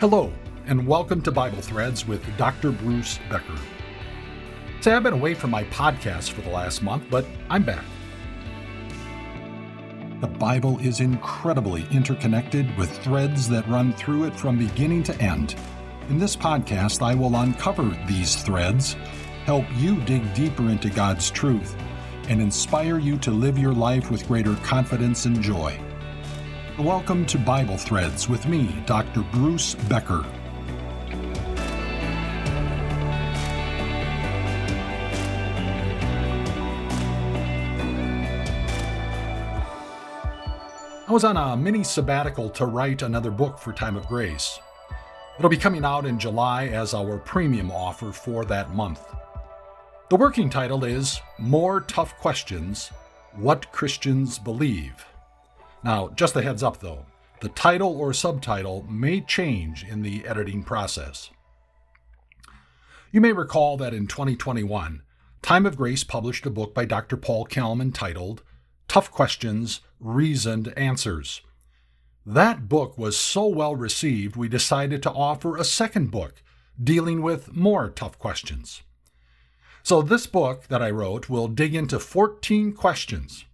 Hello, and welcome to Bible Threads with Dr. Bruce Becker. Say, I've been away from my podcast for the last month, but I'm back. The Bible is incredibly interconnected with threads that run through it from beginning to end. In this podcast, I will uncover these threads, help you dig deeper into God's truth, and inspire you to live your life with greater confidence and joy. Welcome to Bible Threads with me, Dr. Bruce Becker. I was on a mini sabbatical to write another book for Time of Grace. It'll be coming out in July as our premium offer for that month. The working title is More Tough Questions What Christians Believe. Now, just a heads up though, the title or subtitle may change in the editing process. You may recall that in 2021, Time of Grace published a book by Dr. Paul Kelm entitled Tough Questions, Reasoned Answers. That book was so well received, we decided to offer a second book dealing with more tough questions. So, this book that I wrote will dig into 14 questions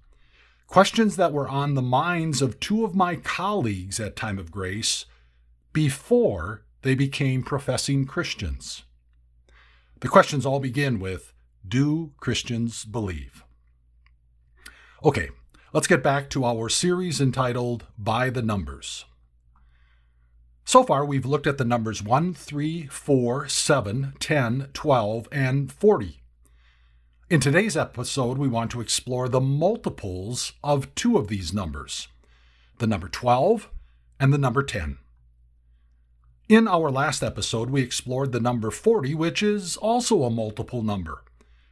questions that were on the minds of two of my colleagues at Time of Grace before they became professing Christians. The questions all begin with Do Christians believe? Okay, let's get back to our series entitled By the Numbers. So far, we've looked at the numbers 1, 3, 4, 7, 10, 12, and 40. In today's episode, we want to explore the multiples of two of these numbers the number 12 and the number 10. In our last episode, we explored the number 40, which is also a multiple number.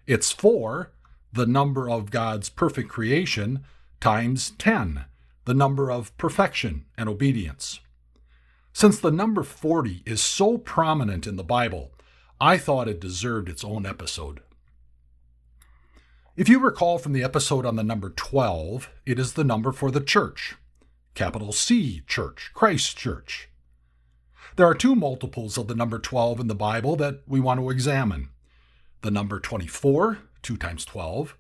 It's 4, the number of God's perfect creation, times 10, the number of perfection and obedience. Since the number 40 is so prominent in the Bible, I thought it deserved its own episode. If you recall from the episode on the number 12, it is the number for the church. Capital C Church, Christ Church. There are two multiples of the number 12 in the Bible that we want to examine the number 24, 2 times 12,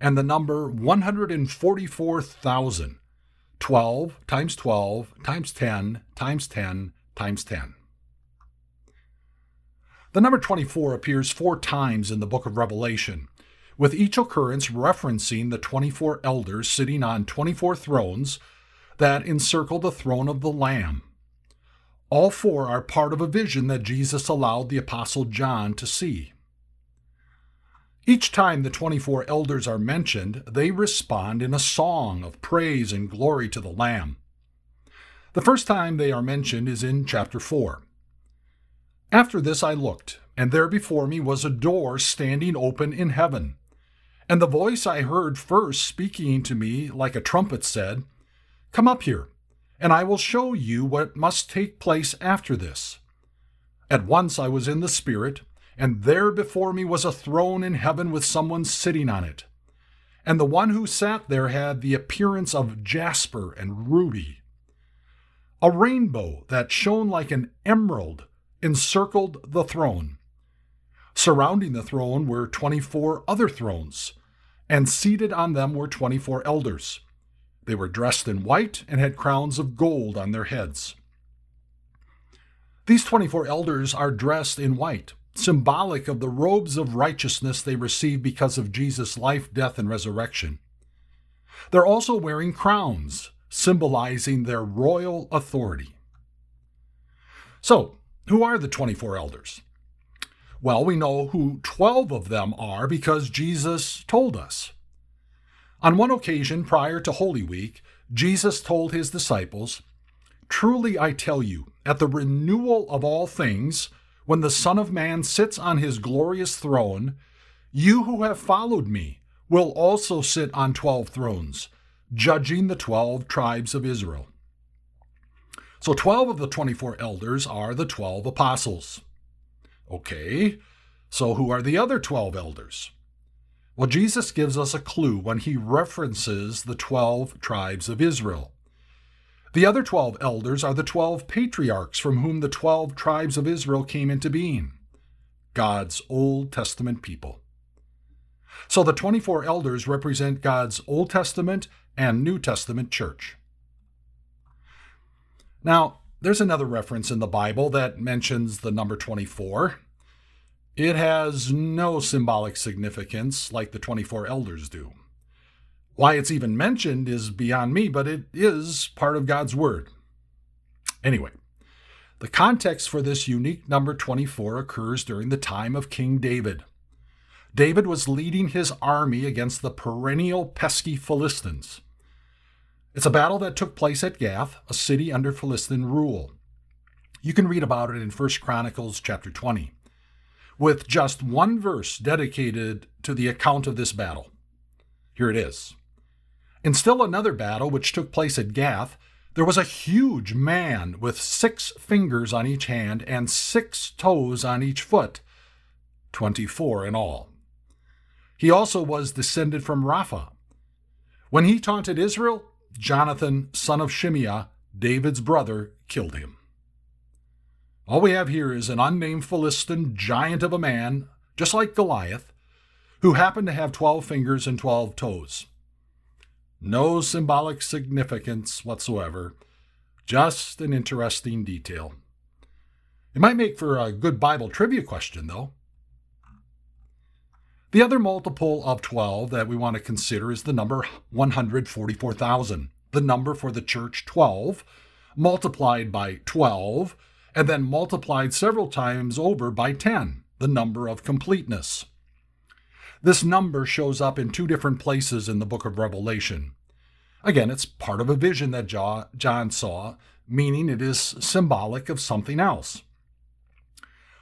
and the number 144,000, 12 times 12 times 10 times 10 times 10. The number 24 appears four times in the book of Revelation with each occurrence referencing the 24 elders sitting on 24 thrones that encircle the throne of the Lamb. All four are part of a vision that Jesus allowed the Apostle John to see. Each time the 24 elders are mentioned, they respond in a song of praise and glory to the Lamb. The first time they are mentioned is in chapter 4. After this I looked, and there before me was a door standing open in heaven. And the voice I heard first speaking to me like a trumpet said, Come up here, and I will show you what must take place after this. At once I was in the Spirit, and there before me was a throne in heaven with someone sitting on it. And the one who sat there had the appearance of jasper and ruby. A rainbow that shone like an emerald encircled the throne. Surrounding the throne were 24 other thrones and seated on them were 24 elders. They were dressed in white and had crowns of gold on their heads. These 24 elders are dressed in white, symbolic of the robes of righteousness they received because of Jesus' life, death, and resurrection. They're also wearing crowns, symbolizing their royal authority. So, who are the 24 elders? Well, we know who 12 of them are because Jesus told us. On one occasion prior to Holy Week, Jesus told his disciples, Truly I tell you, at the renewal of all things, when the Son of Man sits on his glorious throne, you who have followed me will also sit on twelve thrones, judging the twelve tribes of Israel. So, 12 of the 24 elders are the 12 apostles. Okay, so who are the other 12 elders? Well, Jesus gives us a clue when he references the 12 tribes of Israel. The other 12 elders are the 12 patriarchs from whom the 12 tribes of Israel came into being, God's Old Testament people. So the 24 elders represent God's Old Testament and New Testament church. Now, there's another reference in the Bible that mentions the number 24. It has no symbolic significance like the 24 elders do. Why it's even mentioned is beyond me, but it is part of God's Word. Anyway, the context for this unique number 24 occurs during the time of King David. David was leading his army against the perennial pesky Philistines. It's a battle that took place at Gath, a city under Philistine rule. You can read about it in 1 Chronicles chapter 20, with just one verse dedicated to the account of this battle. Here it is. In still another battle which took place at Gath, there was a huge man with six fingers on each hand and six toes on each foot, 24 in all. He also was descended from Rapha. When he taunted Israel, Jonathan, son of Shimeah, David's brother, killed him. All we have here is an unnamed Philistine giant of a man, just like Goliath, who happened to have 12 fingers and 12 toes. No symbolic significance whatsoever, just an interesting detail. It might make for a good Bible trivia question, though. The other multiple of 12 that we want to consider is the number 144,000, the number for the church 12, multiplied by 12, and then multiplied several times over by 10, the number of completeness. This number shows up in two different places in the book of Revelation. Again, it's part of a vision that John saw, meaning it is symbolic of something else.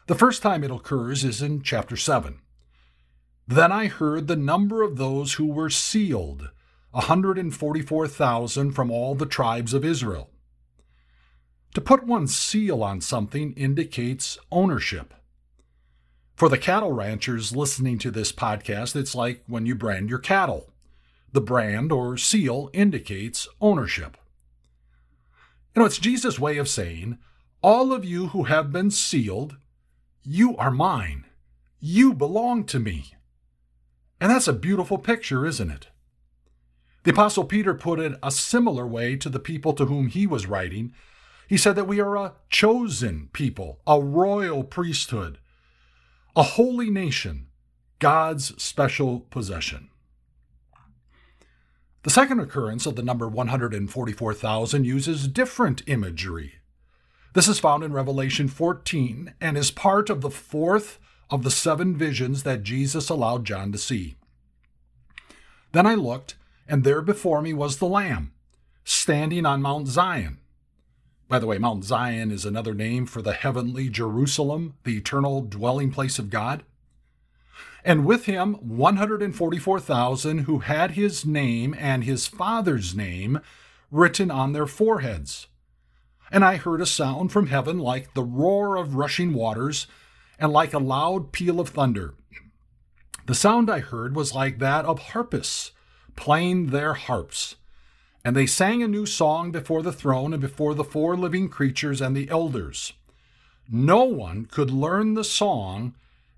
The first time it occurs is in chapter 7. Then I heard the number of those who were sealed, 144,000 from all the tribes of Israel. To put one's seal on something indicates ownership. For the cattle ranchers listening to this podcast, it's like when you brand your cattle. The brand or seal indicates ownership. You know, it's Jesus' way of saying, All of you who have been sealed, you are mine. You belong to me. And that's a beautiful picture, isn't it? The Apostle Peter put it a similar way to the people to whom he was writing. He said that we are a chosen people, a royal priesthood, a holy nation, God's special possession. The second occurrence of the number 144,000 uses different imagery. This is found in Revelation 14 and is part of the fourth of the seven visions that Jesus allowed John to see. Then I looked, and there before me was the Lamb, standing on Mount Zion. By the way, Mount Zion is another name for the heavenly Jerusalem, the eternal dwelling place of God. And with him 144,000 who had his name and his father's name written on their foreheads. And I heard a sound from heaven like the roar of rushing waters and like a loud peal of thunder. The sound I heard was like that of harpists playing their harps. And they sang a new song before the throne and before the four living creatures and the elders. No one could learn the song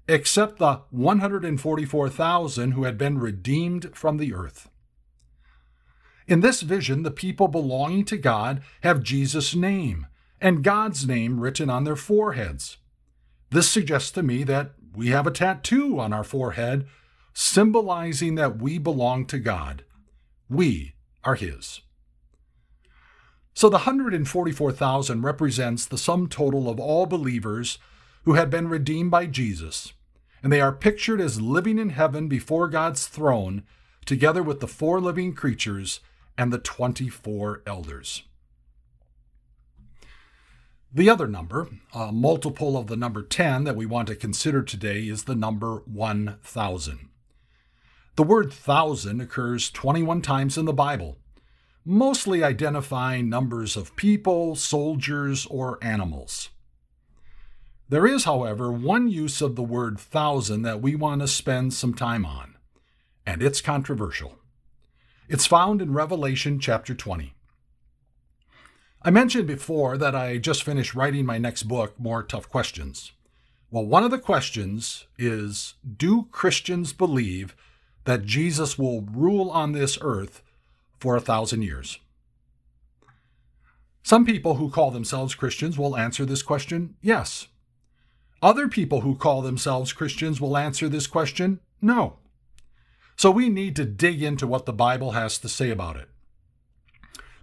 except the 144,000 who had been redeemed from the earth. In this vision, the people belonging to God have Jesus' name and God's name written on their foreheads. This suggests to me that we have a tattoo on our forehead symbolizing that we belong to God. We are His. So the 144,000 represents the sum total of all believers who had been redeemed by Jesus, and they are pictured as living in heaven before God's throne, together with the four living creatures and the 24 elders. The other number, a multiple of the number 10 that we want to consider today, is the number 1000. The word thousand occurs 21 times in the Bible, mostly identifying numbers of people, soldiers, or animals. There is, however, one use of the word thousand that we want to spend some time on, and it's controversial. It's found in Revelation chapter 20. I mentioned before that I just finished writing my next book, More Tough Questions. Well, one of the questions is Do Christians believe that Jesus will rule on this earth for a thousand years? Some people who call themselves Christians will answer this question yes. Other people who call themselves Christians will answer this question no. So we need to dig into what the Bible has to say about it.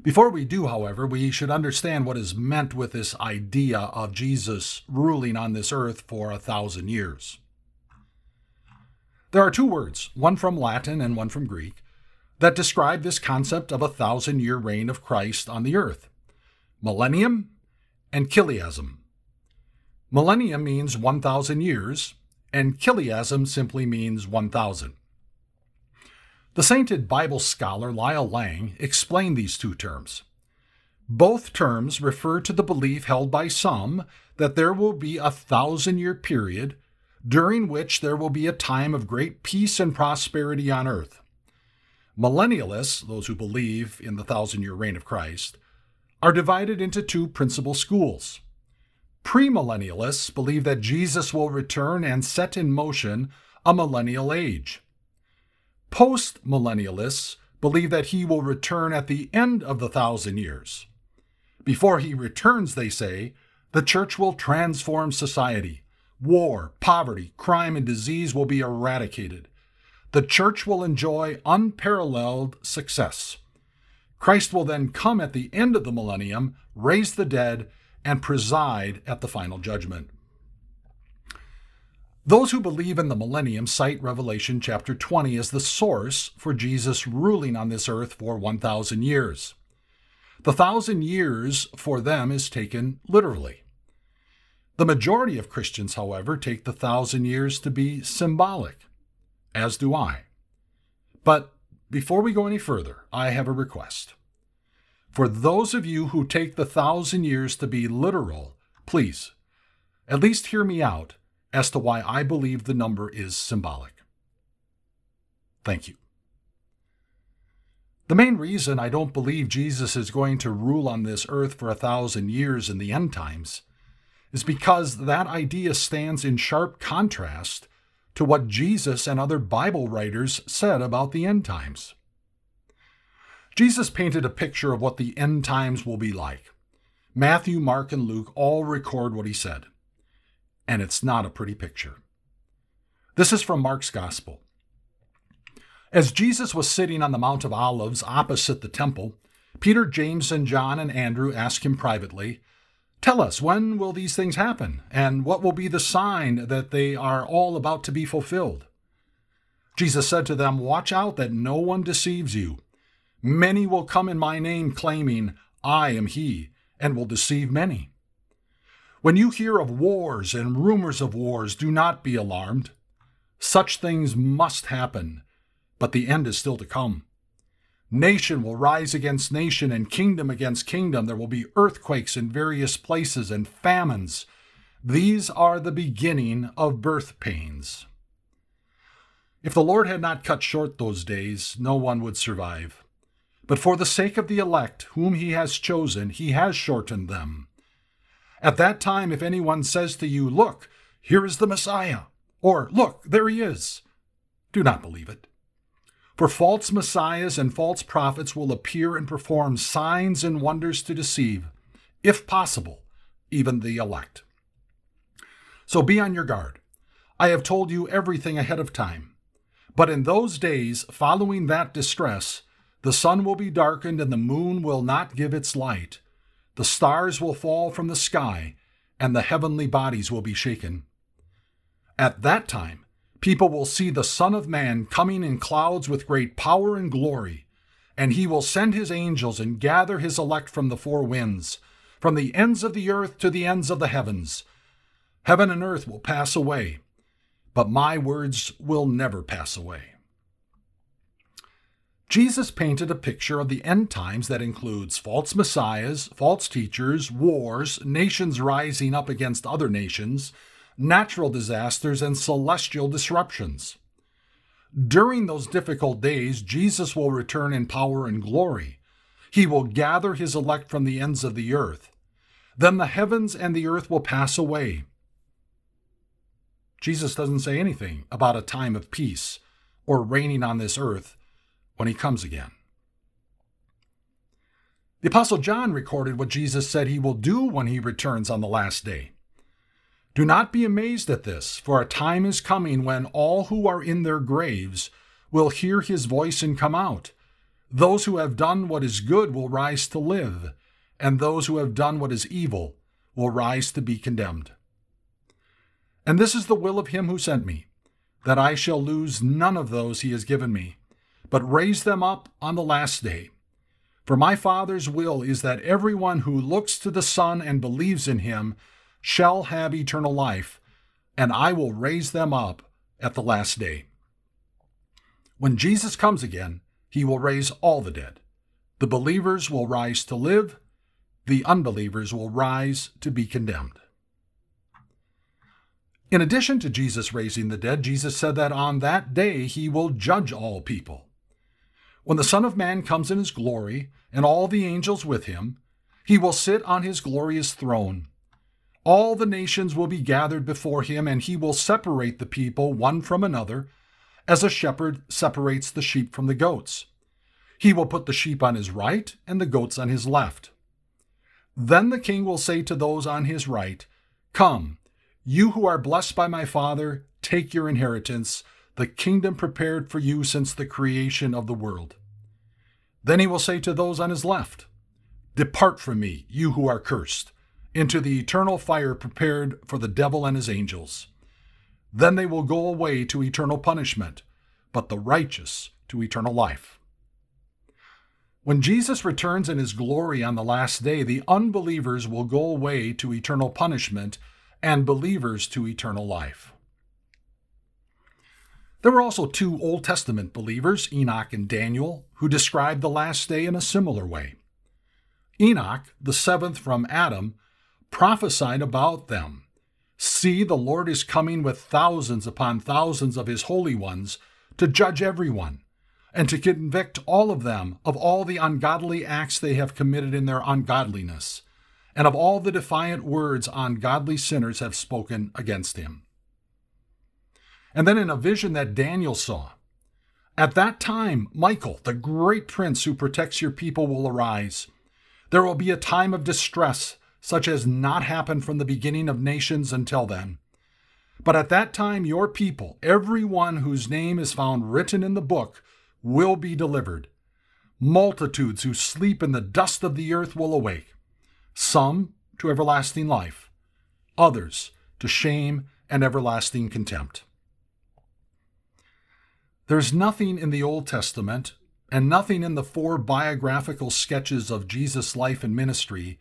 Before we do, however, we should understand what is meant with this idea of Jesus ruling on this earth for a thousand years. There are two words, one from Latin and one from Greek, that describe this concept of a thousand year reign of Christ on the earth millennium and chiliasm. Millennium means 1,000 years, and chiliasm simply means 1,000. The sainted Bible scholar Lyle Lange explained these two terms. Both terms refer to the belief held by some that there will be a thousand year period during which there will be a time of great peace and prosperity on earth. Millennialists, those who believe in the thousand year reign of Christ, are divided into two principal schools. Premillennialists believe that Jesus will return and set in motion a millennial age. Postmillennialists believe that he will return at the end of the thousand years. Before he returns, they say, the church will transform society. War, poverty, crime, and disease will be eradicated. The church will enjoy unparalleled success. Christ will then come at the end of the millennium, raise the dead, and preside at the final judgment. Those who believe in the millennium cite Revelation chapter 20 as the source for Jesus ruling on this earth for 1,000 years. The thousand years for them is taken literally. The majority of Christians, however, take the thousand years to be symbolic, as do I. But before we go any further, I have a request. For those of you who take the thousand years to be literal, please, at least hear me out as to why I believe the number is symbolic. Thank you. The main reason I don't believe Jesus is going to rule on this earth for a thousand years in the end times is because that idea stands in sharp contrast to what Jesus and other Bible writers said about the end times. Jesus painted a picture of what the end times will be like. Matthew, Mark, and Luke all record what he said and it's not a pretty picture. This is from Mark's Gospel. As Jesus was sitting on the Mount of Olives opposite the temple, Peter, James, and John and Andrew asked him privately, Tell us, when will these things happen? And what will be the sign that they are all about to be fulfilled? Jesus said to them, Watch out that no one deceives you. Many will come in my name, claiming, I am he, and will deceive many. When you hear of wars and rumors of wars, do not be alarmed. Such things must happen, but the end is still to come. Nation will rise against nation and kingdom against kingdom. There will be earthquakes in various places and famines. These are the beginning of birth pains. If the Lord had not cut short those days, no one would survive. But for the sake of the elect, whom he has chosen, he has shortened them. At that time, if anyone says to you, Look, here is the Messiah, or Look, there he is, do not believe it. For false messiahs and false prophets will appear and perform signs and wonders to deceive, if possible, even the elect. So be on your guard. I have told you everything ahead of time. But in those days, following that distress, the sun will be darkened and the moon will not give its light the stars will fall from the sky, and the heavenly bodies will be shaken. At that time, people will see the Son of Man coming in clouds with great power and glory, and he will send his angels and gather his elect from the four winds, from the ends of the earth to the ends of the heavens. Heaven and earth will pass away, but my words will never pass away. Jesus painted a picture of the end times that includes false messiahs, false teachers, wars, nations rising up against other nations, natural disasters, and celestial disruptions. During those difficult days, Jesus will return in power and glory, He will gather his elect from the ends of the earth. Then the heavens and the earth will pass away. Jesus doesn't say anything about a time of peace or reigning on this earth when he comes again. The Apostle John recorded what Jesus said he will do when he returns on the last day. Do not be amazed at this, for a time is coming when all who are in their graves will hear his voice and come out. Those who have done what is good will rise to live, and those who have done what is evil will rise to be condemned. And this is the will of him who sent me, that I shall lose none of those he has given me, but raise them up on the last day. For my Father's will is that everyone who looks to the Son and believes in him shall have eternal life, and I will raise them up at the last day. When Jesus comes again, he will raise all the dead. The believers will rise to live, the unbelievers will rise to be condemned. In addition to Jesus raising the dead, Jesus said that on that day he will judge all people. When the Son of Man comes in his glory, and all the angels with him, he will sit on his glorious throne. All the nations will be gathered before him, and he will separate the people one from another, as a shepherd separates the sheep from the goats. He will put the sheep on his right and the goats on his left. Then the king will say to those on his right, Come, you who are blessed by my Father, take your inheritance, the kingdom prepared for you since the creation of the world. Then he will say to those on his left, Depart from me, you who are cursed into the eternal fire prepared for the devil and his angels. Then they will go away to eternal punishment, but the righteous to eternal life. When Jesus returns in his glory on the last day, the unbelievers will go away to eternal punishment and believers to eternal life. There were also two Old Testament believers, Enoch and Daniel, who described the last day in a similar way. Enoch, the seventh from Adam, prophesied about them. See, the Lord is coming with thousands upon thousands of his holy ones to judge everyone, and to convict all of them of all the ungodly acts they have committed in their ungodliness, and of all the defiant words ungodly sinners have spoken against him. And then in a vision that Daniel saw, at that time, Michael, the great prince who protects your people, will arise. There will be a time of distress such as not happened from the beginning of nations until then. But at that time, your people, every one whose name is found written in the book, will be delivered. Multitudes who sleep in the dust of the earth will awake, some to everlasting life, others to shame and everlasting contempt. There's nothing in the Old Testament and nothing in the four biographical sketches of Jesus' life and ministry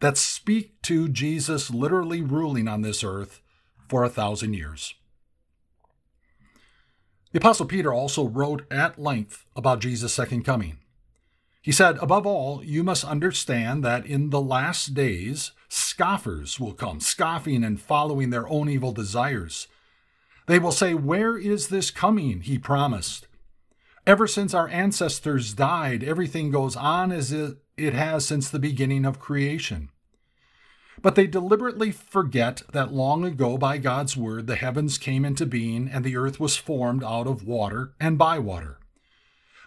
that speak to Jesus literally ruling on this earth for a thousand years. The Apostle Peter also wrote at length about Jesus' second coming. He said, Above all, you must understand that in the last days, scoffers will come, scoffing and following their own evil desires. They will say, Where is this coming? He promised. Ever since our ancestors died, everything goes on as it has since the beginning of creation. But they deliberately forget that long ago, by God's word, the heavens came into being and the earth was formed out of water and by water.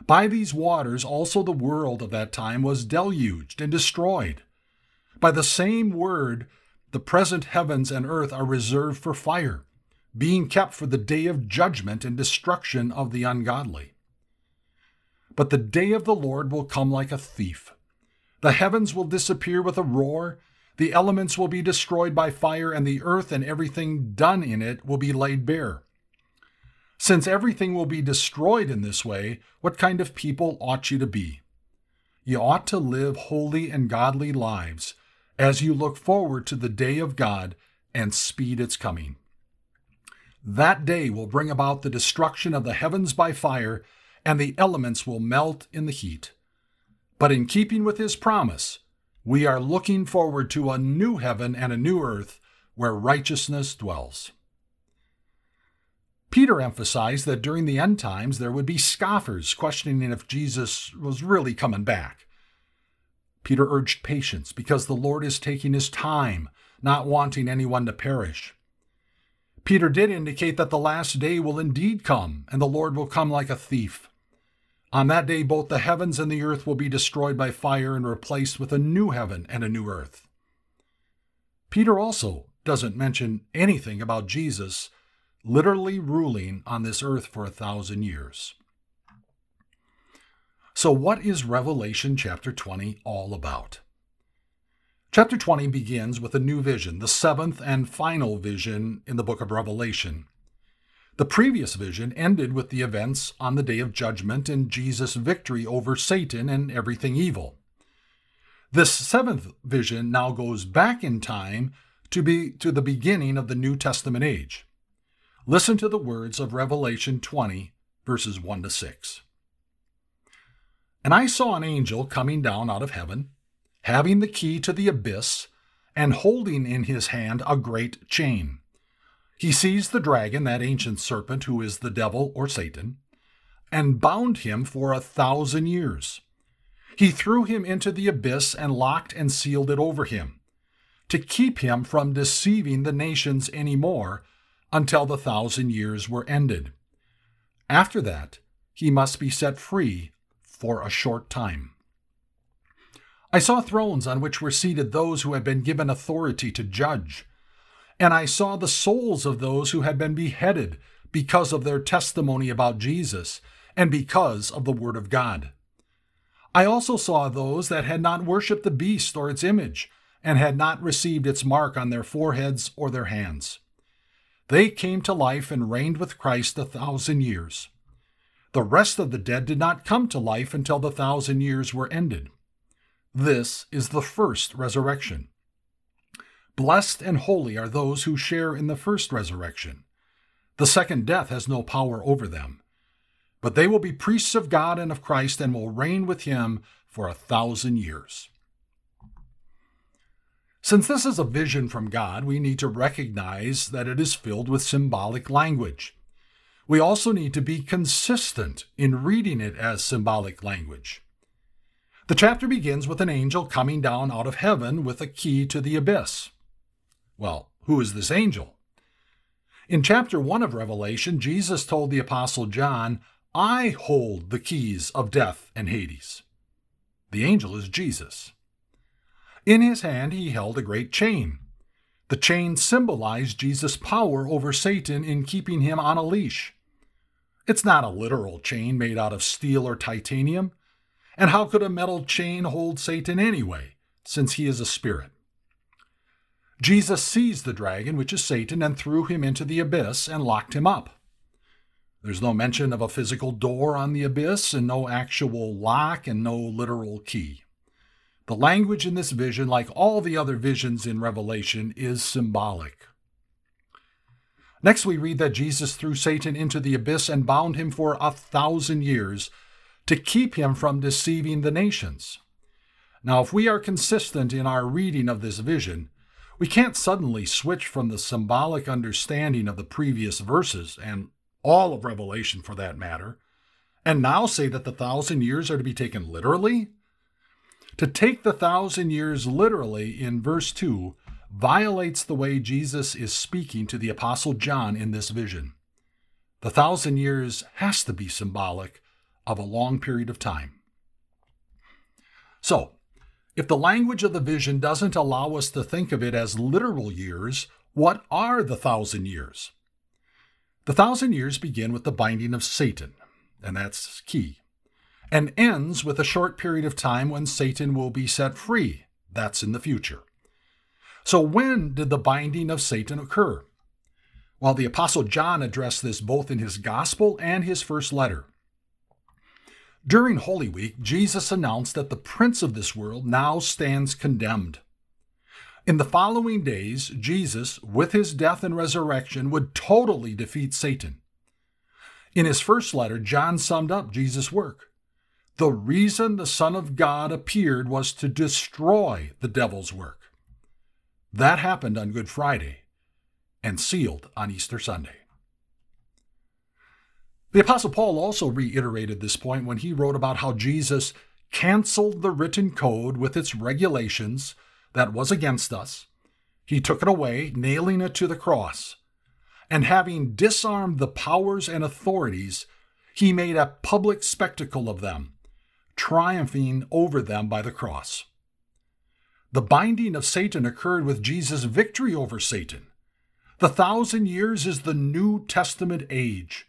By these waters also the world of that time was deluged and destroyed. By the same word, the present heavens and earth are reserved for fire, being kept for the day of judgment and destruction of the ungodly. But the day of the Lord will come like a thief. The heavens will disappear with a roar the elements will be destroyed by fire, and the earth and everything done in it will be laid bare. Since everything will be destroyed in this way, what kind of people ought you to be? You ought to live holy and godly lives as you look forward to the day of God and speed its coming. That day will bring about the destruction of the heavens by fire, and the elements will melt in the heat. But in keeping with his promise, we are looking forward to a new heaven and a new earth where righteousness dwells. Peter emphasized that during the end times there would be scoffers questioning if Jesus was really coming back. Peter urged patience because the Lord is taking his time, not wanting anyone to perish. Peter did indicate that the last day will indeed come, and the Lord will come like a thief. On that day, both the heavens and the earth will be destroyed by fire and replaced with a new heaven and a new earth. Peter also doesn't mention anything about Jesus literally ruling on this earth for a thousand years. So, what is Revelation chapter 20 all about? Chapter 20 begins with a new vision, the seventh and final vision in the book of Revelation. The previous vision ended with the events on the day of judgment and Jesus' victory over Satan and everything evil. This seventh vision now goes back in time to be to the beginning of the New Testament age. Listen to the words of Revelation 20 verses 1 to 6. And I saw an angel coming down out of heaven, having the key to the abyss, and holding in his hand a great chain. He seized the dragon, that ancient serpent who is the devil or Satan, and bound him for a thousand years. He threw him into the abyss and locked and sealed it over him, to keep him from deceiving the nations any more until the thousand years were ended. After that, he must be set free for a short time. I saw thrones on which were seated those who had been given authority to judge, and I saw the souls of those who had been beheaded because of their testimony about Jesus and because of the Word of God. I also saw those that had not worshipped the beast or its image, and had not received its mark on their foreheads or their hands. They came to life and reigned with Christ a thousand years. The rest of the dead did not come to life until the thousand years were ended. This is the first resurrection. Blessed and holy are those who share in the first resurrection. The second death has no power over them. But they will be priests of God and of Christ and will reign with him for a thousand years. Since this is a vision from God, we need to recognize that it is filled with symbolic language we also need to be consistent in reading it as symbolic language. The chapter begins with an angel coming down out of heaven with a key to the abyss. Well, who is this angel? In chapter 1 of Revelation, Jesus told the Apostle John, I hold the keys of death and Hades. The angel is Jesus. In his hand, he held a great chain. The chain symbolized Jesus' power over Satan in keeping him on a leash. It's not a literal chain made out of steel or titanium. And how could a metal chain hold Satan anyway, since he is a spirit? Jesus seized the dragon, which is Satan, and threw him into the abyss and locked him up. There's no mention of a physical door on the abyss, and no actual lock, and no literal key. The language in this vision, like all the other visions in Revelation, is symbolic. Next, we read that Jesus threw Satan into the abyss and bound him for a thousand years to keep him from deceiving the nations. Now, if we are consistent in our reading of this vision, we can't suddenly switch from the symbolic understanding of the previous verses, and all of Revelation for that matter, and now say that the thousand years are to be taken literally? To take the thousand years literally in verse 2 violates the way Jesus is speaking to the Apostle John in this vision. The thousand years has to be symbolic of a long period of time. So, if the language of the vision doesn't allow us to think of it as literal years, what are the thousand years? The thousand years begin with the binding of Satan, and that's key, and ends with a short period of time when Satan will be set free. That's in the future. So, when did the binding of Satan occur? Well, the Apostle John addressed this both in his Gospel and his first letter. During Holy Week, Jesus announced that the prince of this world now stands condemned. In the following days, Jesus, with his death and resurrection, would totally defeat Satan. In his first letter, John summed up Jesus' work. The reason the Son of God appeared was to destroy the devil's work. That happened on Good Friday and sealed on Easter Sunday. The Apostle Paul also reiterated this point when he wrote about how Jesus canceled the written code with its regulations that was against us. He took it away, nailing it to the cross. And having disarmed the powers and authorities, he made a public spectacle of them, triumphing over them by the cross. The binding of Satan occurred with Jesus' victory over Satan. The thousand years is the New Testament age.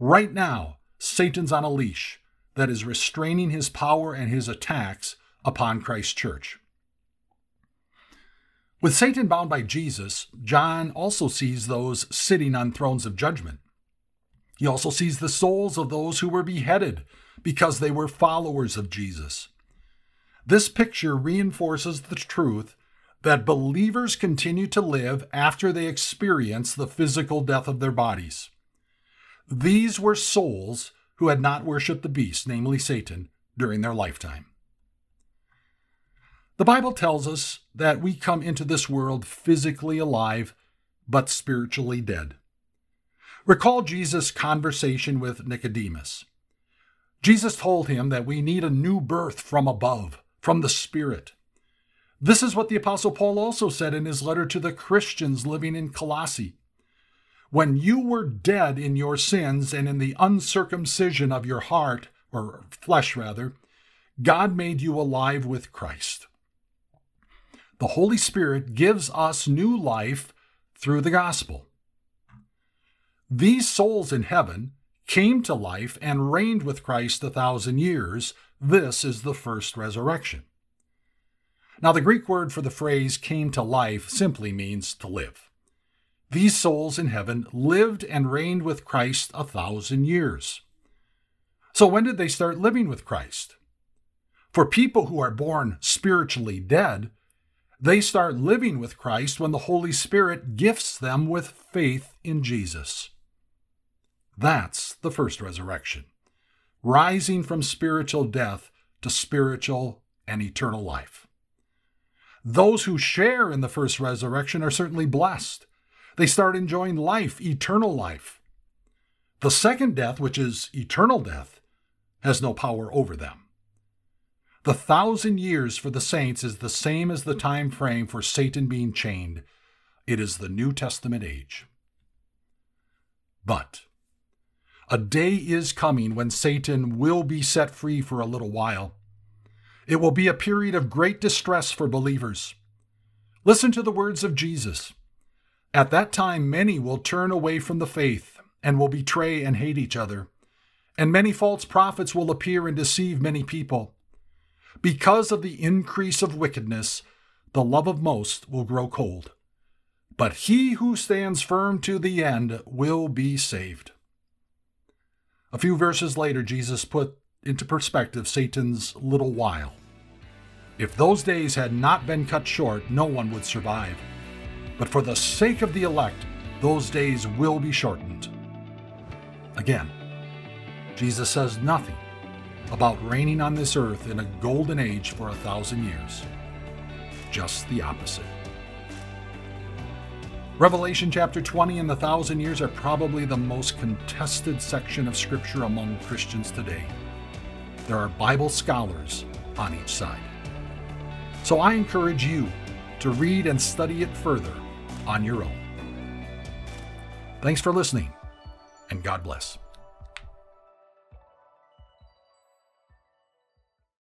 Right now, Satan's on a leash that is restraining his power and his attacks upon Christ's church. With Satan bound by Jesus, John also sees those sitting on thrones of judgment. He also sees the souls of those who were beheaded because they were followers of Jesus. This picture reinforces the truth that believers continue to live after they experience the physical death of their bodies. These were souls who had not worshipped the beast, namely Satan, during their lifetime. The Bible tells us that we come into this world physically alive, but spiritually dead. Recall Jesus' conversation with Nicodemus. Jesus told him that we need a new birth from above from the Spirit. This is what the Apostle Paul also said in his letter to the Christians living in Colossae. When you were dead in your sins and in the uncircumcision of your heart, or flesh rather, God made you alive with Christ. The Holy Spirit gives us new life through the gospel. These souls in heaven came to life and reigned with Christ a thousand years this is the first resurrection. Now, the Greek word for the phrase came to life simply means to live. These souls in heaven lived and reigned with Christ a thousand years. So, when did they start living with Christ? For people who are born spiritually dead, they start living with Christ when the Holy Spirit gifts them with faith in Jesus. That's the first resurrection rising from spiritual death to spiritual and eternal life. Those who share in the first resurrection are certainly blessed. They start enjoying life, eternal life. The second death, which is eternal death, has no power over them. The thousand years for the saints is the same as the time frame for Satan being chained. It is the New Testament age. But a day is coming when Satan will be set free for a little while. It will be a period of great distress for believers. Listen to the words of Jesus. At that time, many will turn away from the faith and will betray and hate each other. And many false prophets will appear and deceive many people. Because of the increase of wickedness, the love of most will grow cold. But he who stands firm to the end will be saved. A few verses later, Jesus put into perspective Satan's little while. If those days had not been cut short, no one would survive. But for the sake of the elect, those days will be shortened. Again, Jesus says nothing about reigning on this earth in a golden age for a thousand years. Just the opposite. Revelation chapter 20 and the thousand years are probably the most contested section of Scripture among Christians today. There are Bible scholars on each side. So I encourage you to read and study it further on your own. Thanks for listening, and God bless.